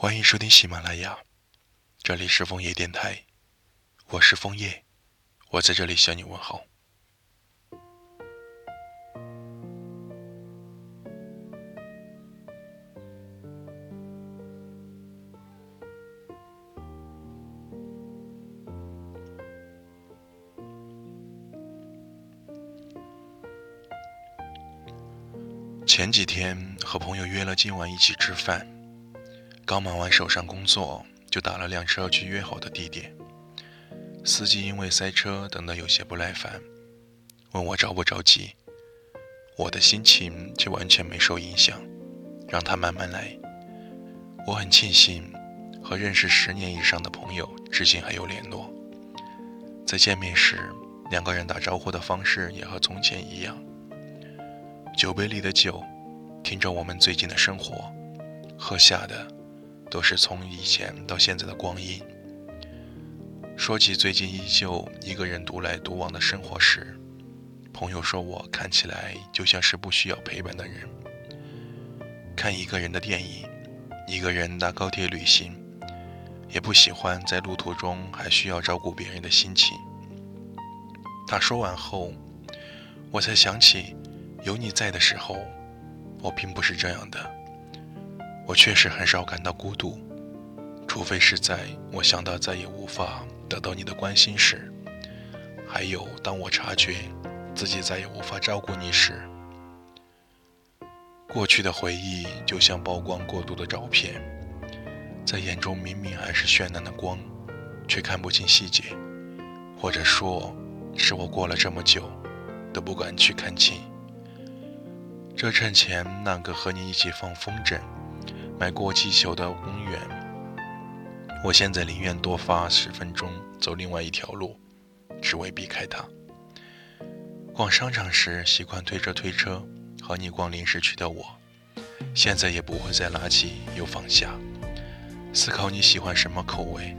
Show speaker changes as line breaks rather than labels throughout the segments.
欢迎收听喜马拉雅，这里是枫叶电台，我是枫叶，我在这里向你问好。前几天和朋友约了今晚一起吃饭。刚忙完手上工作，就打了辆车去约好的地点。司机因为塞车等得有些不耐烦，问我着不着急。我的心情却完全没受影响，让他慢慢来。我很庆幸和认识十年以上的朋友至今还有联络。在见面时，两个人打招呼的方式也和从前一样。酒杯里的酒，听着我们最近的生活，喝下的。都是从以前到现在的光阴。说起最近依旧一个人独来独往的生活时，朋友说我看起来就像是不需要陪伴的人。看一个人的电影，一个人搭高铁旅行，也不喜欢在路途中还需要照顾别人的心情。他说完后，我才想起，有你在的时候，我并不是这样的。我确实很少感到孤独，除非是在我想到再也无法得到你的关心时，还有当我察觉自己再也无法照顾你时。过去的回忆就像曝光过度的照片，在眼中明明还是绚烂的光，却看不清细节，或者说，是我过了这么久，都不敢去看清。这趁前那个和你一起放风筝。买过气球的公园，我现在宁愿多花十分钟走另外一条路，只为避开它。逛商场时习惯推着推车和你逛零食区的我，现在也不会再拿起又放下，思考你喜欢什么口味。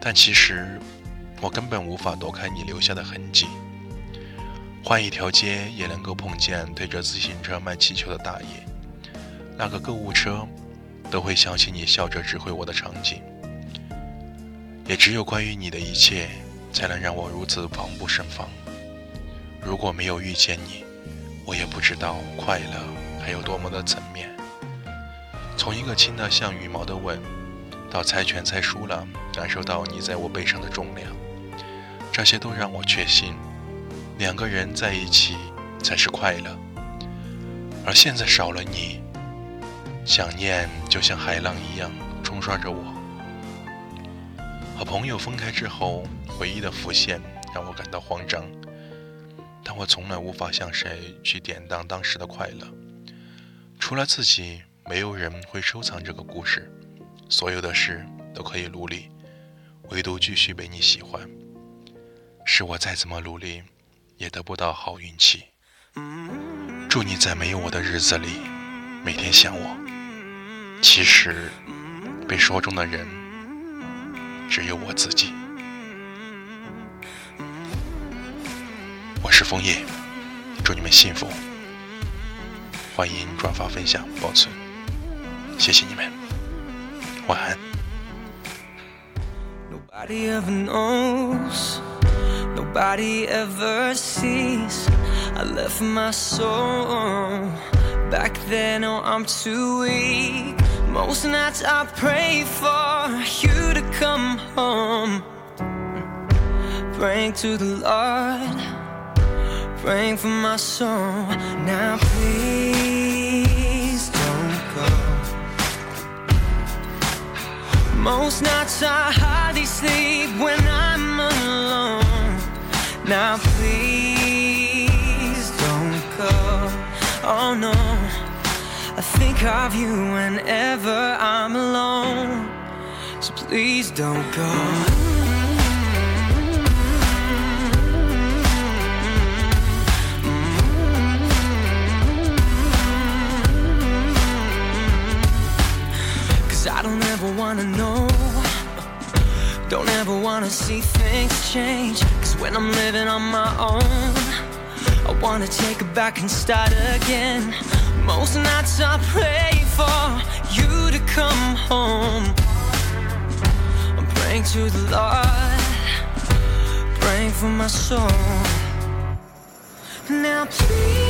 但其实我根本无法躲开你留下的痕迹。换一条街也能够碰见推着自行车卖气球的大爷，那个购物车。都会想起你笑着指挥我的场景，也只有关于你的一切，才能让我如此防不胜防。如果没有遇见你，我也不知道快乐还有多么的层面。从一个轻的像羽毛的吻，到猜拳猜输了，感受到你在我背上的重量，这些都让我确信，两个人在一起才是快乐。而现在少了你。想念就像海浪一样冲刷着我。和朋友分开之后，回忆的浮现让我感到慌张，但我从来无法向谁去典当当时的快乐。除了自己，没有人会收藏这个故事。所有的事都可以努力，唯独继续被你喜欢，是我再怎么努力也得不到好运气。祝你在没有我的日子里，每天想我。其实，被说中的人只有我自己。我是枫叶，祝你们幸福。欢迎转发、分享、保存，谢谢你们，晚安。Most nights I pray for you to come home. Praying to the Lord, praying for my soul. Now please don't go. Most nights I hardly sleep when I'm alone. Now please don't go. Oh no. Think of you whenever I'm alone. So please don't go. Cause I don't ever wanna know. Don't ever wanna see things change. Cause when I'm living on my own, I wanna take it back and start again. Most nights I pray for you to come home.
Praying to the Lord, praying for my soul. Now please.